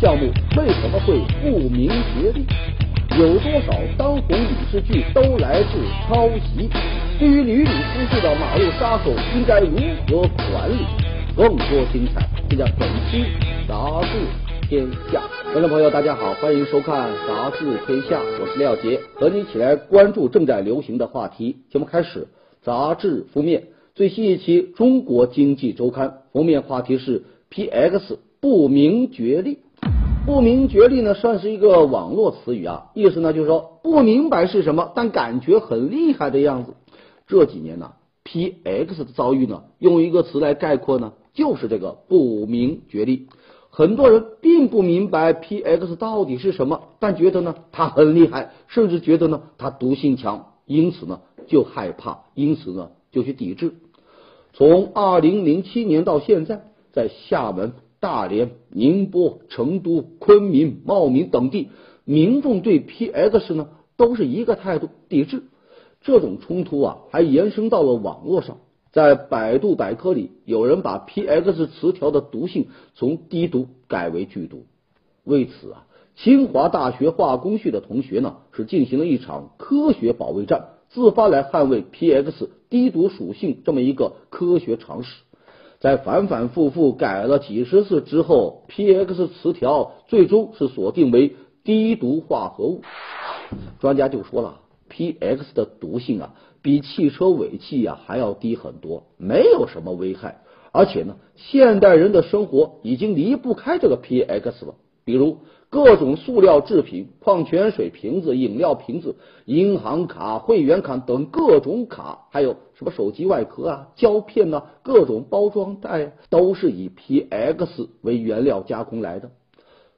项目为什么会不明觉厉？有多少当红影视剧都来自抄袭？对于屡屡出现的马路杀手，应该如何管理？更多精彩，就在本期《杂志天下》。观众朋友，大家好，欢迎收看《杂志天下》，我是廖杰，和你一起来关注正在流行的话题。节目开始，杂志封面最新一期《中国经济周刊》封面话题是 PX 不明觉厉。不明觉厉呢，算是一个网络词语啊，意思呢就是说不明白是什么，但感觉很厉害的样子。这几年呢，PX 的遭遇呢，用一个词来概括呢，就是这个不明觉厉。很多人并不明白 PX 到底是什么，但觉得呢它很厉害，甚至觉得呢它毒性强，因此呢就害怕，因此呢就去抵制。从二零零七年到现在，在厦门。大连、宁波、成都、昆明、茂名等地，民众对 PX 呢都是一个态度，抵制。这种冲突啊，还延伸到了网络上。在百度百科里，有人把 PX 词条的毒性从低毒改为剧毒。为此啊，清华大学化工系的同学呢是进行了一场科学保卫战，自发来捍卫 PX 低毒属性这么一个科学常识。在反反复复改了几十次之后，PX 词条最终是锁定为低毒化合物。专家就说了，PX 的毒性啊，比汽车尾气啊还要低很多，没有什么危害。而且呢，现代人的生活已经离不开这个 PX 了，比如。各种塑料制品、矿泉水瓶子、饮料瓶子、银行卡、会员卡等各种卡，还有什么手机外壳啊、胶片啊、各种包装袋，都是以 PX 为原料加工来的。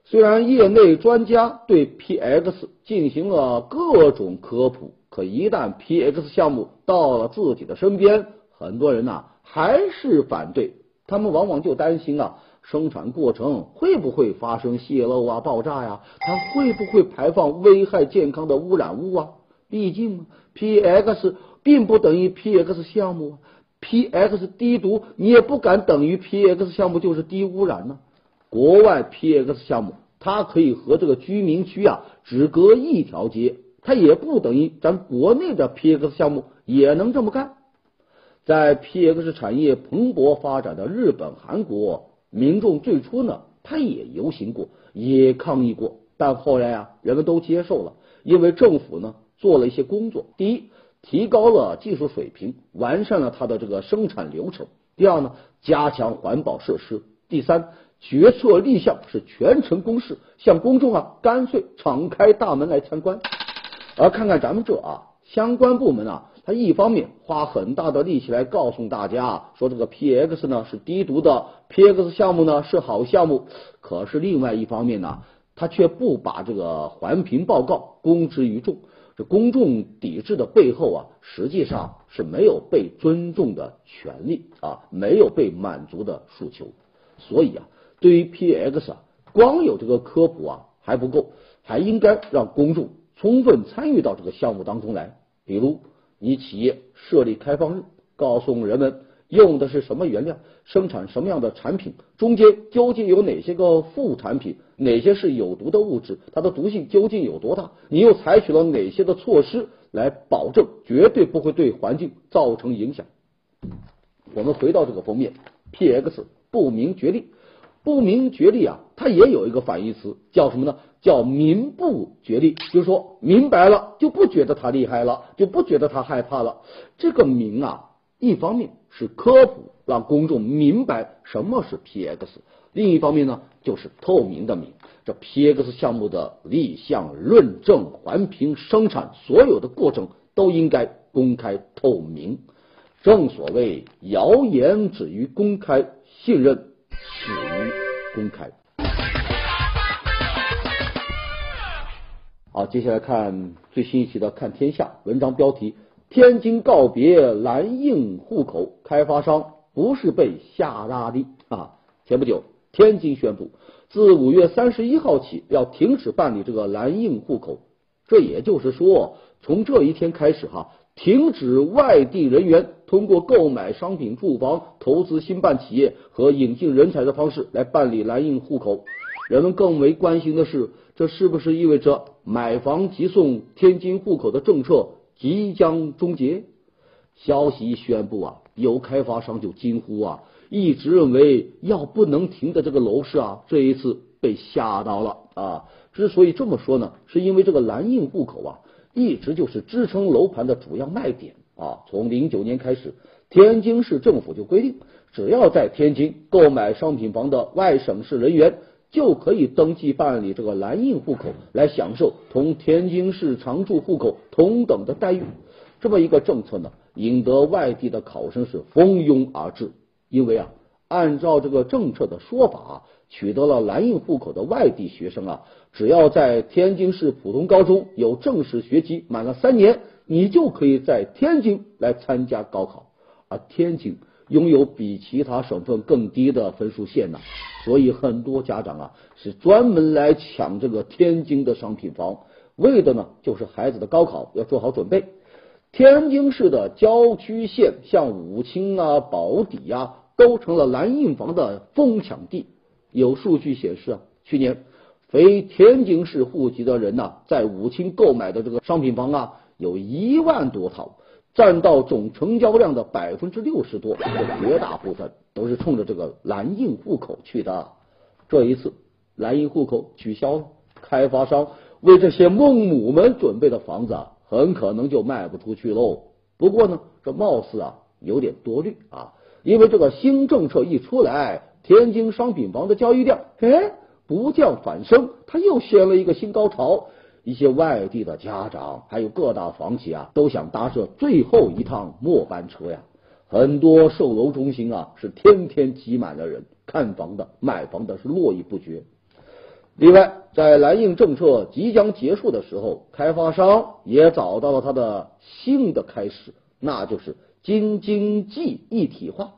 虽然业内专家对 PX 进行了各种科普，可一旦 PX 项目到了自己的身边，很多人呐还是反对。他们往往就担心啊。生产过程会不会发生泄漏啊、爆炸呀？它会不会排放危害健康的污染物啊？毕竟 PX 并不等于 PX 项目，PX 低毒你也不敢等于 PX 项目就是低污染呢。国外 PX 项目它可以和这个居民区啊只隔一条街，它也不等于咱国内的 PX 项目也能这么干。在 PX 产业蓬勃发展的日本、韩国。民众最初呢，他也游行过，也抗议过，但后来啊，人们都接受了，因为政府呢做了一些工作。第一，提高了技术水平，完善了它的这个生产流程；第二呢，加强环保设施；第三，决策立项是全程公示，向公众啊干脆敞开大门来参观。而看看咱们这啊，相关部门啊。他一方面花很大的力气来告诉大家说这个 PX 呢是低毒的，PX 项目呢是好项目，可是另外一方面呢，他却不把这个环评报告公之于众。这公众抵制的背后啊，实际上是没有被尊重的权利啊，没有被满足的诉求。所以啊，对于 PX 啊，光有这个科普啊还不够，还应该让公众充分参与到这个项目当中来，比如。你企业设立开放日，告诉人们用的是什么原料，生产什么样的产品，中间究竟有哪些个副产品，哪些是有毒的物质，它的毒性究竟有多大？你又采取了哪些的措施来保证绝对不会对环境造成影响？我们回到这个封面，PX 不明觉厉，不明觉厉啊，它也有一个反义词，叫什么呢？叫民不觉厉，就是说明白了就不觉得他厉害了，就不觉得他害怕了。这个明啊，一方面是科普，让公众明白什么是 PX；另一方面呢，就是透明的明。这 PX 项目的立项、论证、环评、生产所有的过程都应该公开透明。正所谓谣言止于公开，信任始于公开。好，接下来看最新一期的《看天下》文章标题：天津告别蓝印户口，开发商不是被吓大的啊！前不久，天津宣布，自五月三十一号起要停止办理这个蓝印户口，这也就是说，从这一天开始哈，停止外地人员通过购买商品、住房、投资新办企业和引进人才的方式来办理蓝印户口。人们更为关心的是，这是不是意味着买房即送天津户口的政策即将终结？消息一宣布啊，有开发商就惊呼啊，一直认为要不能停的这个楼市啊，这一次被吓到了啊。之所以这么说呢，是因为这个蓝印户口啊，一直就是支撑楼盘的主要卖点啊。从零九年开始，天津市政府就规定，只要在天津购买商品房的外省市人员，就可以登记办理这个蓝印户口，来享受同天津市常住户口同等的待遇。这么一个政策呢？引得外地的考生是蜂拥而至，因为啊，按照这个政策的说法，取得了蓝印户口的外地学生啊，只要在天津市普通高中有正式学籍满了三年，你就可以在天津来参加高考。而天津拥有比其他省份更低的分数线呢，所以很多家长啊是专门来抢这个天津的商品房，为的呢就是孩子的高考要做好准备。天津市的郊区县，像武清啊、宝坻呀，都成了蓝印房的疯抢地。有数据显示啊，去年非天津市户籍的人呐，在武清购买的这个商品房啊，有一万多套，占到总成交量的百分之六十多。绝大部分都是冲着这个蓝印户口去的。这一次，蓝印户口取消了，开发商为这些孟母们准备的房子。很可能就卖不出去喽。不过呢，这貌似啊有点多虑啊，因为这个新政策一出来，天津商品房的交易量哎不降反升，它又掀了一个新高潮。一些外地的家长还有各大房企啊，都想搭设最后一趟末班车呀。很多售楼中心啊是天天挤满了人，看房的、买房的是络绎不绝。另外，在蓝印政策即将结束的时候，开发商也找到了他的新的开始，那就是京津冀一体化。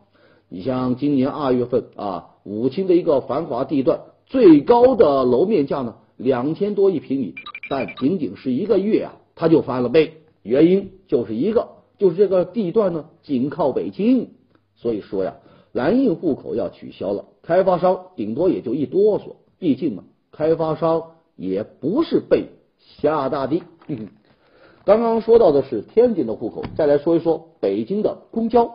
你像今年二月份啊，武清的一个繁华地段，最高的楼面价呢两千多一平米，但仅仅是一个月啊，它就翻了倍。原因就是一个，就是这个地段呢紧靠北京，所以说呀，蓝印户口要取消了，开发商顶多也就一哆嗦，毕竟嘛。开发商也不是被吓大的。刚刚说到的是天津的户口，再来说一说北京的公交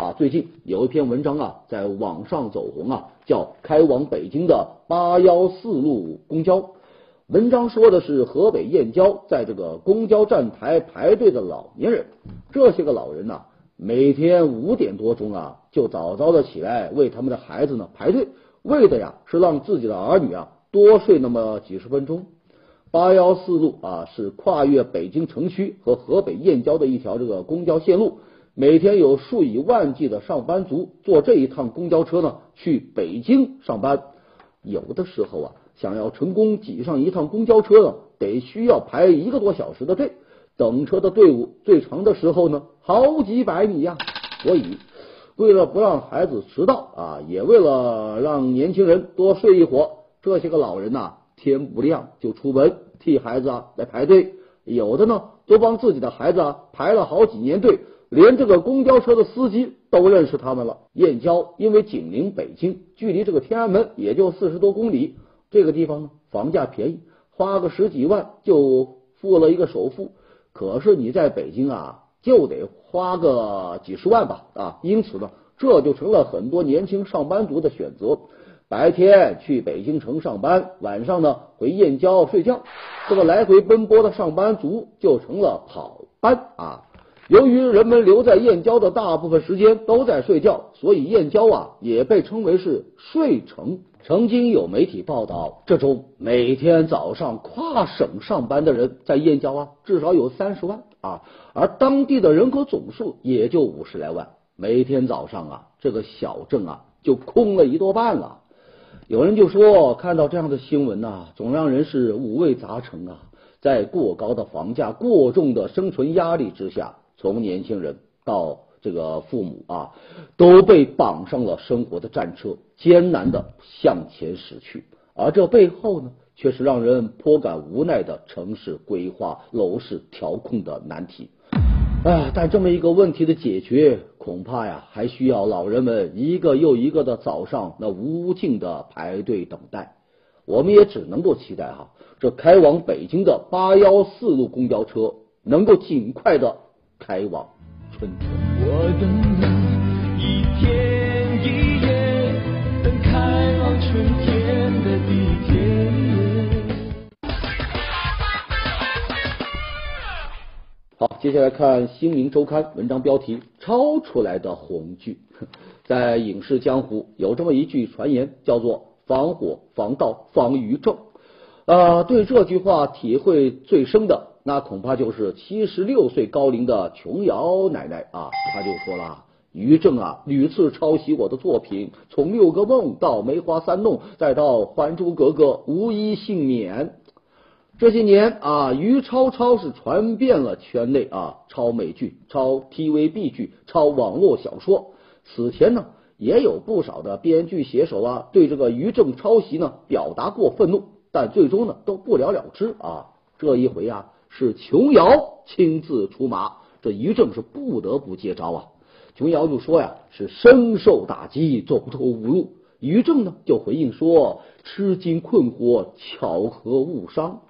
啊。最近有一篇文章啊，在网上走红啊，叫《开往北京的八幺四路公交》。文章说的是河北燕郊在这个公交站台排队的老年人，这些个老人呐，每天五点多钟啊，就早早的起来为他们的孩子呢排队，为的呀是让自己的儿女啊。多睡那么几十分钟。八幺四路啊，是跨越北京城区和河北燕郊的一条这个公交线路。每天有数以万计的上班族坐这一趟公交车呢，去北京上班。有的时候啊，想要成功挤上一趟公交车呢，得需要排一个多小时的队。等车的队伍最长的时候呢，好几百米呀。所以，为了不让孩子迟到啊，也为了让年轻人多睡一会儿。这些个老人呐，天不亮就出门替孩子啊来排队，有的呢都帮自己的孩子啊排了好几年队，连这个公交车的司机都认识他们了。燕郊因为紧邻北京，距离这个天安门也就四十多公里，这个地方呢房价便宜，花个十几万就付了一个首付。可是你在北京啊，就得花个几十万吧啊，因此呢，这就成了很多年轻上班族的选择。白天去北京城上班，晚上呢回燕郊睡觉，这个来回奔波的上班族就成了跑班啊。由于人们留在燕郊的大部分时间都在睡觉，所以燕郊啊也被称为是睡城。曾经有媒体报道，这周每天早上跨省上班的人在燕郊啊至少有三十万啊，而当地的人口总数也就五十来万，每天早上啊这个小镇啊就空了一多半了。有人就说，看到这样的新闻呐，总让人是五味杂陈啊。在过高的房价、过重的生存压力之下，从年轻人到这个父母啊，都被绑上了生活的战车，艰难的向前驶去。而这背后呢，却是让人颇感无奈的城市规划、楼市调控的难题。啊！但这么一个问题的解决，恐怕呀，还需要老人们一个又一个的早上那无尽的排队等待。我们也只能够期待哈，这开往北京的八幺四路公交车能够尽快的开往春天。我等了一天一夜，等开往春天的地铁。好，接下来看《新民周刊》文章标题：超出来的红剧。在影视江湖有这么一句传言，叫做“防火、防盗、防于正”。啊，对这句话体会最深的，那恐怕就是七十六岁高龄的琼瑶奶奶啊。她就说了：“于正啊，屡次抄袭我的作品，从《六个梦》到《梅花三弄》，再到《还珠格格》，无一幸免。”这些年啊，于超超是传遍了圈内啊，抄美剧、抄 TVB 剧、抄网络小说。此前呢，也有不少的编剧写手啊，对这个于正抄袭呢表达过愤怒，但最终呢都不了了之啊。这一回啊，是琼瑶亲自出马，这于正是不得不接招啊。琼瑶就说呀，是深受打击，走投无路。于正呢就回应说，吃惊困惑，巧合误伤。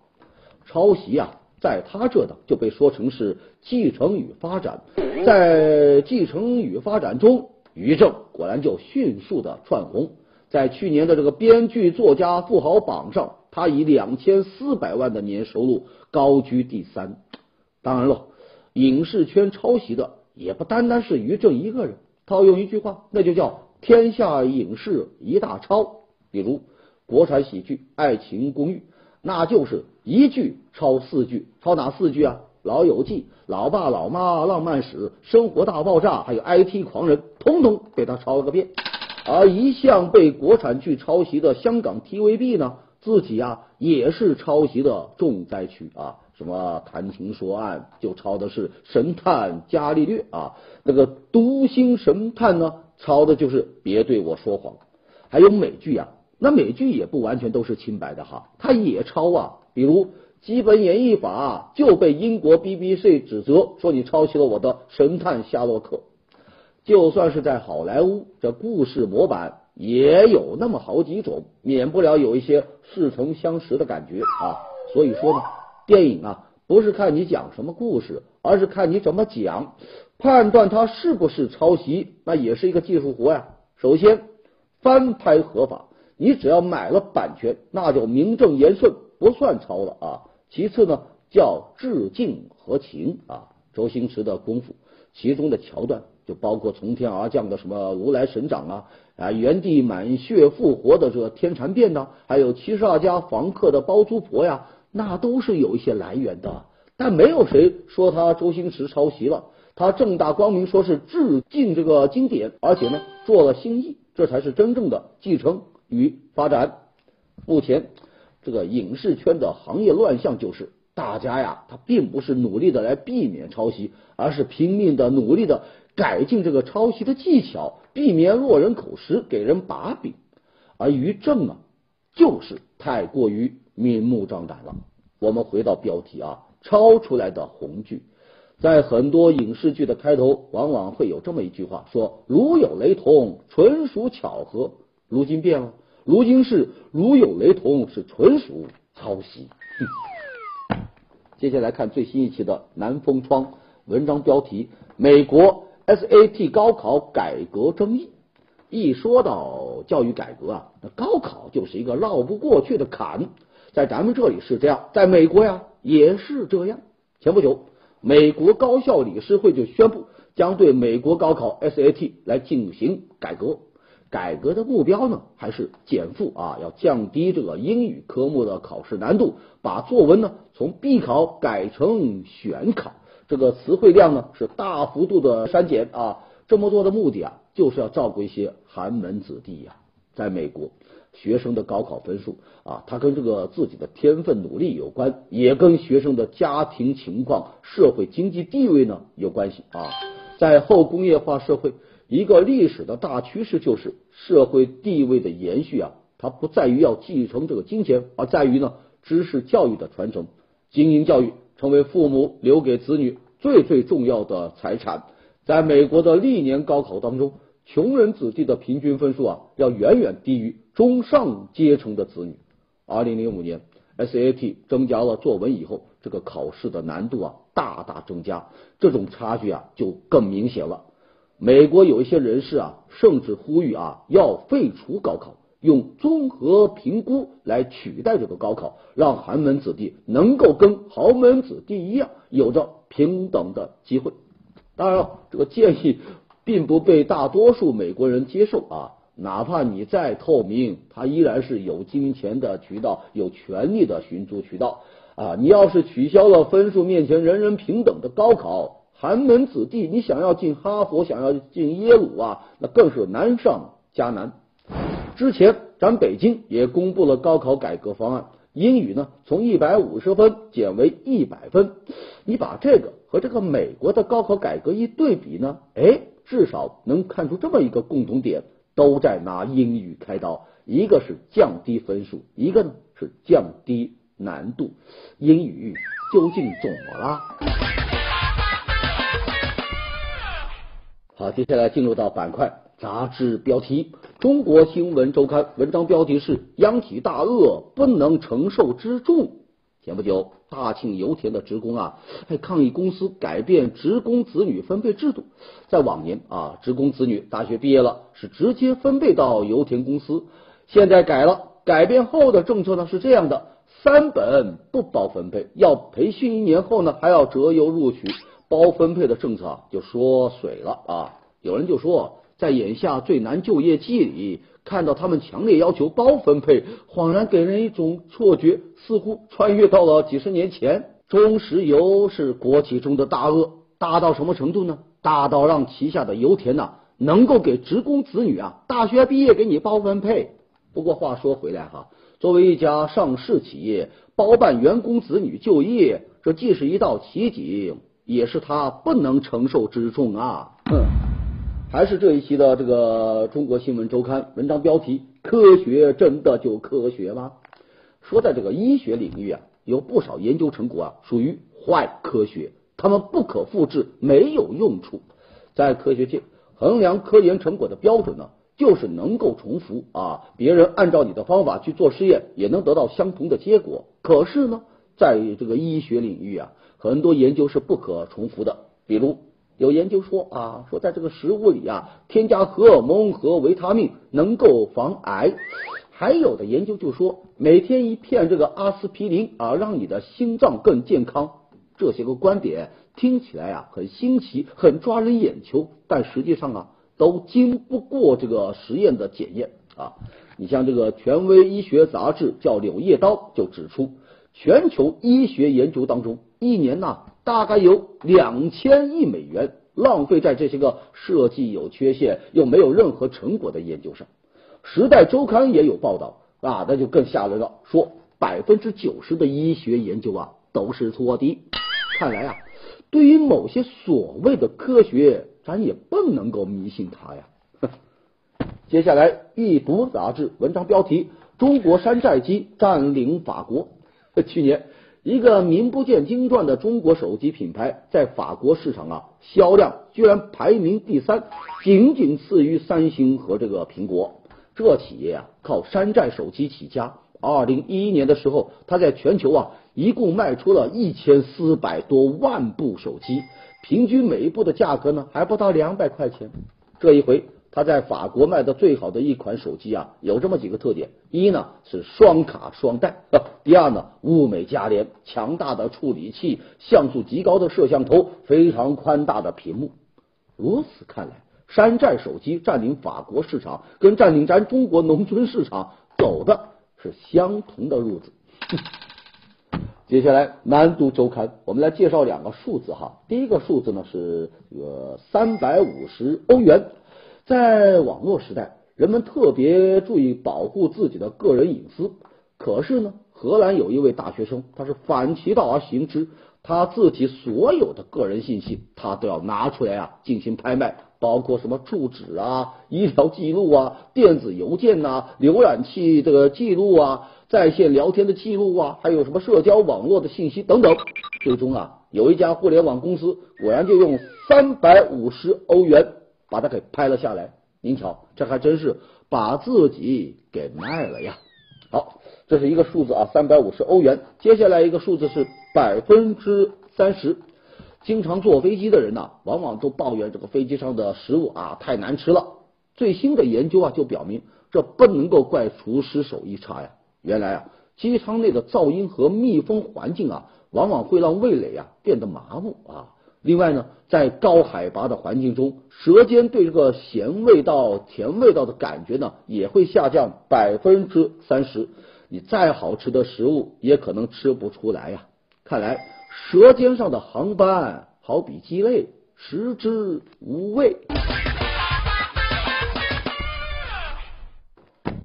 抄袭啊，在他这呢就被说成是继承与发展，在继承与发展中。于正果然就迅速的窜红，在去年的这个编剧作家富豪榜上，他以两千四百万的年收入高居第三。当然了，影视圈抄袭的也不单单是于正一个人。套用一句话，那就叫天下影视一大抄。比如国产喜剧《爱情公寓》，那就是一句抄四句，抄哪四句啊？老友记、老爸老妈、浪漫史、生活大爆炸，还有 IT 狂人，统统被他抄了个遍。而一向被国产剧抄袭的香港 TVB 呢，自己啊也是抄袭的重灾区啊。什么谈情说爱就抄的是神探伽利略啊，那个读心神探呢，抄的就是别对我说谎。还有美剧啊，那美剧也不完全都是清白的哈，他也抄啊，比如。基本演绎法就被英国 BBC 指责说你抄袭了我的神探夏洛克。就算是在好莱坞，这故事模板也有那么好几种，免不了有一些似曾相识的感觉啊。所以说呢，电影啊不是看你讲什么故事，而是看你怎么讲，判断它是不是抄袭，那也是一个技术活呀。首先，翻拍合法，你只要买了版权，那就名正言顺，不算抄了啊。其次呢，叫致敬和情啊，周星驰的功夫，其中的桥段就包括从天而降的什么如来神掌啊，啊原地满血复活的这个天蚕变呐，还有七十二家房客的包租婆呀，那都是有一些来源的，但没有谁说他周星驰抄袭了，他正大光明说是致敬这个经典，而且呢做了新意，这才是真正的继承与发展。目前。这个影视圈的行业乱象就是，大家呀，他并不是努力的来避免抄袭，而是拼命的努力的改进这个抄袭的技巧，避免落人口实，给人把柄。而于正啊，就是太过于明目张胆了。我们回到标题啊，抄出来的红剧，在很多影视剧的开头，往往会有这么一句话，说如有雷同，纯属巧合。如今变了。如今是如有雷同，是纯属抄袭。接下来看最新一期的南风窗文章标题：美国 SAT 高考改革争议。一说到教育改革啊，那高考就是一个绕不过去的坎。在咱们这里是这样，在美国呀也是这样。前不久，美国高校理事会就宣布，将对美国高考 SAT 来进行改革。改革的目标呢，还是减负啊，要降低这个英语科目的考试难度，把作文呢从必考改成选考，这个词汇量呢是大幅度的删减啊。这么做的目的啊，就是要照顾一些寒门子弟呀。在美国，学生的高考分数啊，它跟这个自己的天分努力有关，也跟学生的家庭情况、社会经济地位呢有关系啊。在后工业化社会。一个历史的大趋势就是社会地位的延续啊，它不在于要继承这个金钱，而在于呢知识教育的传承。精英教育成为父母留给子女最最重要的财产。在美国的历年高考当中，穷人子弟的平均分数啊，要远远低于中上阶层的子女。二零零五年 SAT 增加了作文以后，这个考试的难度啊大大增加，这种差距啊就更明显了。美国有一些人士啊，甚至呼吁啊要废除高考，用综合评估来取代这个高考，让寒门子弟能够跟豪门子弟一样，有着平等的机会。当然了，这个建议并不被大多数美国人接受啊。哪怕你再透明，他依然是有金钱的渠道，有权利的寻租渠道啊！你要是取消了分数面前人人平等的高考，寒门子弟你想要进哈佛，想要进耶鲁啊，那更是难上加难。之前咱北京也公布了高考改革方案，英语呢从一百五十分减为一百分。你把这个和这个美国的高考改革一对比呢，哎，至少能看出这么一个共同点。都在拿英语开刀，一个是降低分数，一个呢是降低难度。英语究竟怎么了？好，接下来进入到板块杂志标题，《中国新闻周刊》文章标题是“央企大鳄不能承受之重”。前不久，大庆油田的职工啊，还 抗议公司改变职工子女分配制度。在往年啊，职工子女大学毕业了是直接分配到油田公司，现在改了，改变后的政策呢是这样的：三本不包分配，要培训一年后呢还要择优录取，包分配的政策就缩水了啊。有人就说，在眼下最难就业季里。看到他们强烈要求包分配，恍然给人一种错觉，似乎穿越到了几十年前。中石油是国企中的大鳄，大到什么程度呢？大到让旗下的油田呐，能够给职工子女啊，大学毕业给你包分配。不过话说回来哈，作为一家上市企业，包办员工子女就业，这既是一道奇景，也是他不能承受之重啊。哼。还是这一期的这个中国新闻周刊文章标题：科学真的就科学吗？说在这个医学领域啊，有不少研究成果啊属于坏科学，他们不可复制，没有用处。在科学界衡量科研成果的标准呢，就是能够重复啊，别人按照你的方法去做实验，也能得到相同的结果。可是呢，在这个医学领域啊，很多研究是不可重复的，比如。有研究说啊，说在这个食物里啊，添加荷尔蒙和维他命能够防癌。还有的研究就说，每天一片这个阿司匹林啊，让你的心脏更健康。这些个观点听起来啊很新奇，很抓人眼球，但实际上啊都经不过这个实验的检验啊。你像这个权威医学杂志叫《柳叶刀》就指出，全球医学研究当中，一年呐。大概有两千亿美元浪费在这些个设计有缺陷又没有任何成果的研究上。时代周刊也有报道啊，那就更吓人了，说百分之九十的医学研究啊都是错的。看来啊，对于某些所谓的科学，咱也不能够迷信它呀。接下来，一读杂志文章标题：中国山寨机占领法国。去年。一个名不见经传的中国手机品牌，在法国市场啊销量居然排名第三，仅仅次于三星和这个苹果。这企业啊靠山寨手机起家。二零一一年的时候，它在全球啊一共卖出了一千四百多万部手机，平均每一部的价格呢还不到两百块钱。这一回。他在法国卖的最好的一款手机啊，有这么几个特点：一呢是双卡双待，第二呢物美价廉，强大的处理器，像素极高的摄像头，非常宽大的屏幕。如此看来，山寨手机占领法国市场，跟占领咱中国农村市场走的是相同的路子。接下来南都周刊，我们来介绍两个数字哈。第一个数字呢是呃三百五十欧元。在网络时代，人们特别注意保护自己的个人隐私。可是呢，荷兰有一位大学生，他是反其道而行之，他自己所有的个人信息，他都要拿出来啊进行拍卖，包括什么住址啊、医疗记录啊、电子邮件呐、浏览器这个记录啊、在线聊天的记录啊，还有什么社交网络的信息等等。最终啊，有一家互联网公司果然就用三百五十欧元。把它给拍了下来，您瞧，这还真是把自己给卖了呀！好，这是一个数字啊，三百五十欧元。接下来一个数字是百分之三十。经常坐飞机的人呐，往往都抱怨这个飞机上的食物啊太难吃了。最新的研究啊就表明，这不能够怪厨师手艺差呀。原来啊，机舱内的噪音和密封环境啊，往往会让味蕾啊变得麻木啊。另外呢，在高海拔的环境中，舌尖对这个咸味道、甜味道的感觉呢，也会下降百分之三十。你再好吃的食物，也可能吃不出来呀。看来。舌尖上的航班好比鸡肋，食之无味。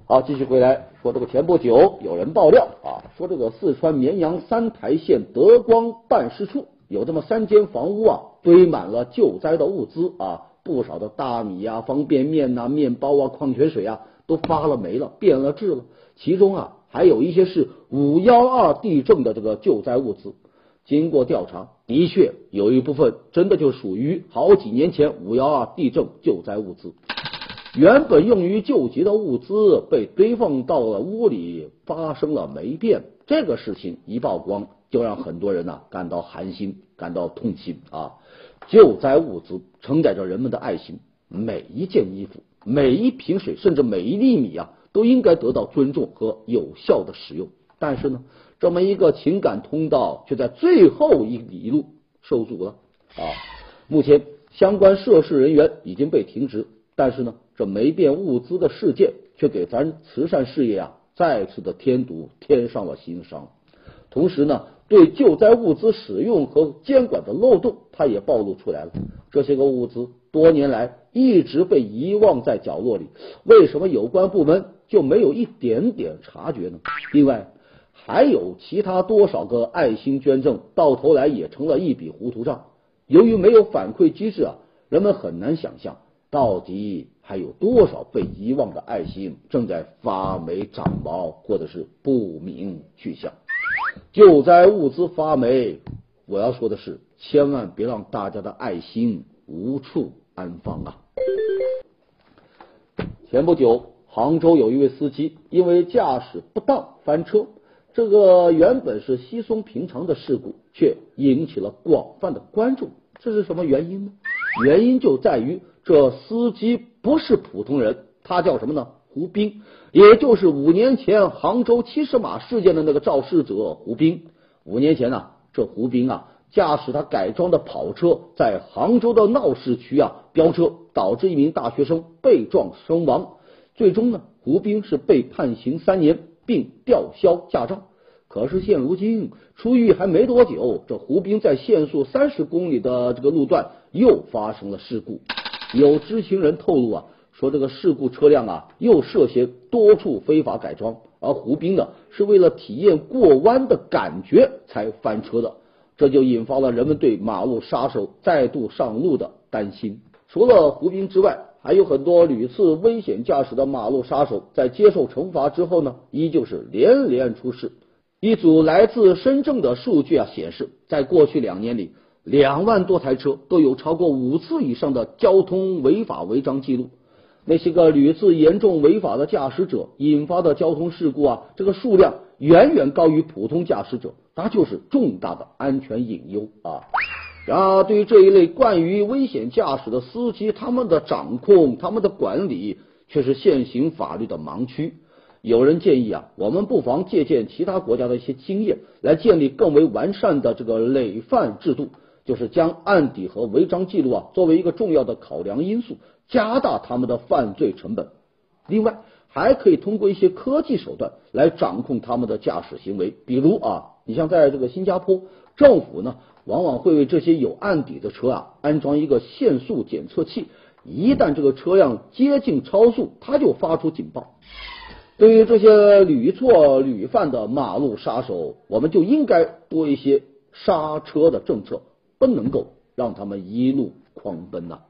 好，继续回来说这个前不久有人爆料啊，说这个四川绵阳三台县德光办事处有这么三间房屋啊，堆满了救灾的物资啊，不少的大米呀、方便面呐、面包啊、矿泉水啊都发了霉了、变了质了。其中啊，还有一些是五幺二地震的这个救灾物资。经过调查，的确有一部分真的就属于好几年前五幺二地震救灾物资。原本用于救急的物资被堆放到了屋里，发生了霉变。这个事情一曝光，都让很多人呐感到寒心，感到痛心啊！救灾物资承载着人们的爱心，每一件衣服、每一瓶水，甚至每一粒米啊，都应该得到尊重和有效的使用。但是呢？这么一个情感通道，却在最后一里路受阻了啊！目前相关涉事人员已经被停职，但是呢，这霉变物资的事件却给咱慈善事业啊再次的添堵，添上了新伤。同时呢，对救灾物资使用和监管的漏洞，它也暴露出来了。这些个物资多年来一直被遗忘在角落里，为什么有关部门就没有一点点察觉呢？另外。还有其他多少个爱心捐赠，到头来也成了一笔糊涂账。由于没有反馈机制啊，人们很难想象到底还有多少被遗忘的爱心正在发霉长毛，或者是不明去向。救灾物资发霉，我要说的是，千万别让大家的爱心无处安放啊！前不久，杭州有一位司机因为驾驶不当翻车。这个原本是稀松平常的事故，却引起了广泛的关注。这是什么原因呢？原因就在于这司机不是普通人，他叫什么呢？胡兵，也就是五年前杭州七十码事件的那个肇事者胡兵。五年前呢，这胡兵啊，驾驶他改装的跑车在杭州的闹市区啊飙车，导致一名大学生被撞身亡。最终呢，胡兵是被判刑三年。并吊销驾照。可是现如今出狱还没多久，这胡兵在限速三十公里的这个路段又发生了事故。有知情人透露啊，说这个事故车辆啊又涉嫌多处非法改装，而胡斌呢是为了体验过弯的感觉才翻车的，这就引发了人们对马路杀手再度上路的担心。除了胡斌之外，还有很多屡次危险驾驶的马路杀手，在接受惩罚之后呢，依旧是连连出事。一组来自深圳的数据啊显示，在过去两年里，两万多台车都有超过五次以上的交通违法违章记录。那些个屡次严重违法的驾驶者引发的交通事故啊，这个数量远远高于普通驾驶者，那就是重大的安全隐忧啊。然而，对于这一类惯于危险驾驶的司机，他们的掌控、他们的管理却是现行法律的盲区。有人建议啊，我们不妨借鉴其他国家的一些经验，来建立更为完善的这个累犯制度，就是将案底和违章记录啊作为一个重要的考量因素，加大他们的犯罪成本。另外，还可以通过一些科技手段来掌控他们的驾驶行为，比如啊，你像在这个新加坡，政府呢。往往会为这些有案底的车啊安装一个限速检测器，一旦这个车辆接近超速，它就发出警报。对于这些屡错屡犯的马路杀手，我们就应该多一些刹车的政策，不能够让他们一路狂奔呐。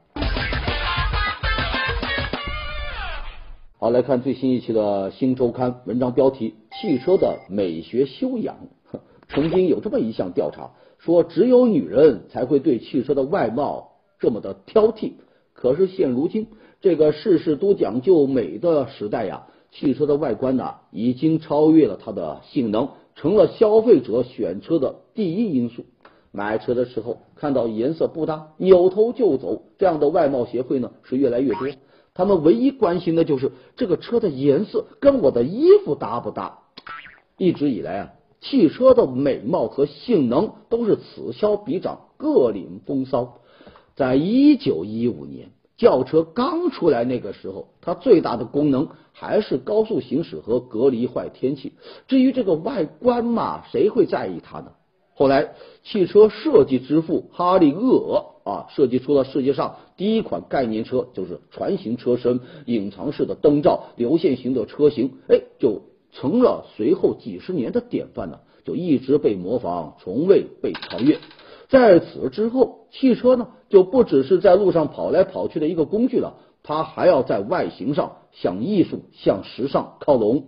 好，来看最新一期的新周刊文章标题：汽车的美学修养。曾经有这么一项调查。说只有女人才会对汽车的外貌这么的挑剔，可是现如今这个事事都讲究美的时代呀，汽车的外观呢，已经超越了它的性能，成了消费者选车的第一因素。买车的时候看到颜色不搭，扭头就走，这样的外貌协会呢是越来越多。他们唯一关心的就是这个车的颜色跟我的衣服搭不搭。一直以来啊，汽车的美貌和性能都是此消彼长，各领风骚。在一九一五年，轿车刚出来那个时候，它最大的功能还是高速行驶和隔离坏天气。至于这个外观嘛，谁会在意它呢？后来，汽车设计之父哈利·厄啊，设计出了世界上第一款概念车，就是船型车身、隐藏式的灯罩、流线型的车型，哎，就成了随后几十年的典范呢，就一直被模仿，从未被超越。在此之后，汽车呢就不只是在路上跑来跑去的一个工具了，它还要在外形上向艺术、向时尚靠拢。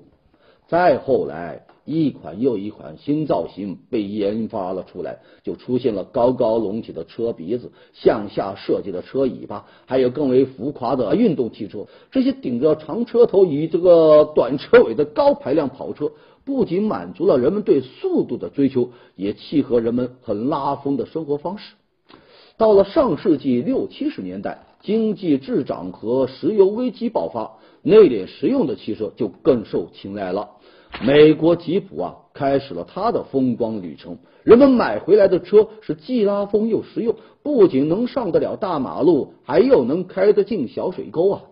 再后来。一款又一款新造型被研发了出来，就出现了高高隆起的车鼻子、向下设计的车尾巴，还有更为浮夸的运动汽车。这些顶着长车头与这个短车尾的高排量跑车，不仅满足了人们对速度的追求，也契合人们很拉风的生活方式。到了上世纪六七十年代，经济滞涨和石油危机爆发，内敛实用的汽车就更受青睐了。美国吉普啊，开始了它的风光旅程。人们买回来的车是既拉风又实用，不仅能上得了大马路，还又能开得进小水沟啊！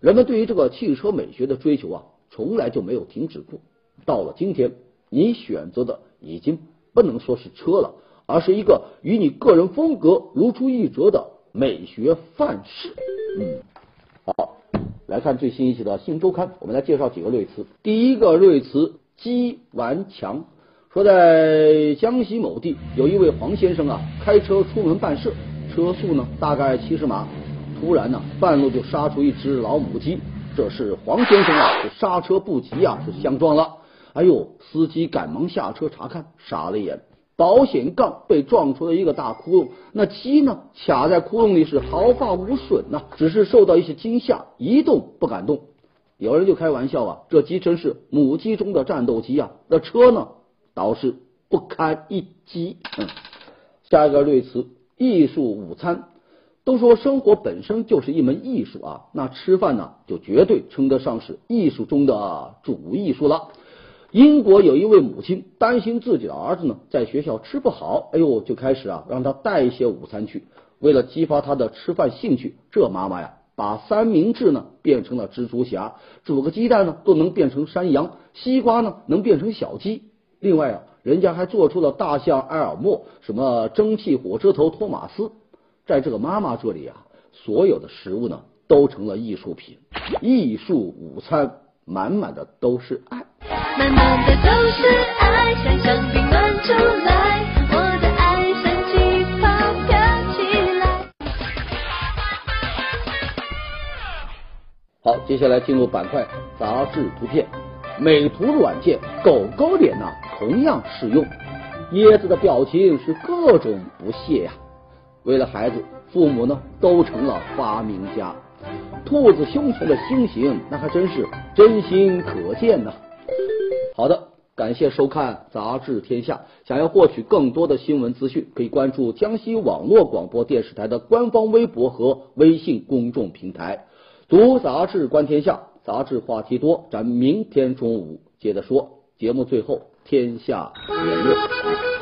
人们对于这个汽车美学的追求啊，从来就没有停止过。到了今天，你选择的已经不能说是车了，而是一个与你个人风格如出一辙的美学范式。嗯，好。来看最新一期的《新周刊》，我们来介绍几个瑞词。第一个瑞词“机顽强”，说在江西某地，有一位黄先生啊，开车出门办事，车速呢大概七十码，突然呢，半路就杀出一只老母鸡，这是黄先生啊，是刹车不及啊，是相撞了。哎呦，司机赶忙下车查看，傻了眼。保险杠被撞出了一个大窟窿，那鸡呢卡在窟窿里是毫发无损呐，只是受到一些惊吓，一动不敢动。有人就开玩笑啊，这鸡真是母鸡中的战斗机啊！那车呢倒是不堪一击。嗯，下一个类词艺术午餐，都说生活本身就是一门艺术啊，那吃饭呢就绝对称得上是艺术中的主艺术了。英国有一位母亲担心自己的儿子呢在学校吃不好，哎呦，就开始啊让他带一些午餐去。为了激发他的吃饭兴趣，这妈妈呀把三明治呢变成了蜘蛛侠，煮个鸡蛋呢都能变成山羊，西瓜呢能变成小鸡。另外啊，人家还做出了大象埃尔默，什么蒸汽火车头托马斯。在这个妈妈这里啊，所有的食物呢都成了艺术品，艺术午餐满满的都是爱。满满的都是爱，像香槟满出来，我的爱像气泡飘起来。好，接下来进入板块杂志图片，美图软件狗狗脸呢同样适用。椰子的表情是各种不屑呀。为了孩子，父母呢都成了发明家。兔子胸前的星星，那还真是真心可见呐。好的，感谢收看《杂志天下》。想要获取更多的新闻资讯，可以关注江西网络广播电视台的官方微博和微信公众平台。读杂志，观天下，杂志话题多，咱明天中午接着说。节目最后，天下言论。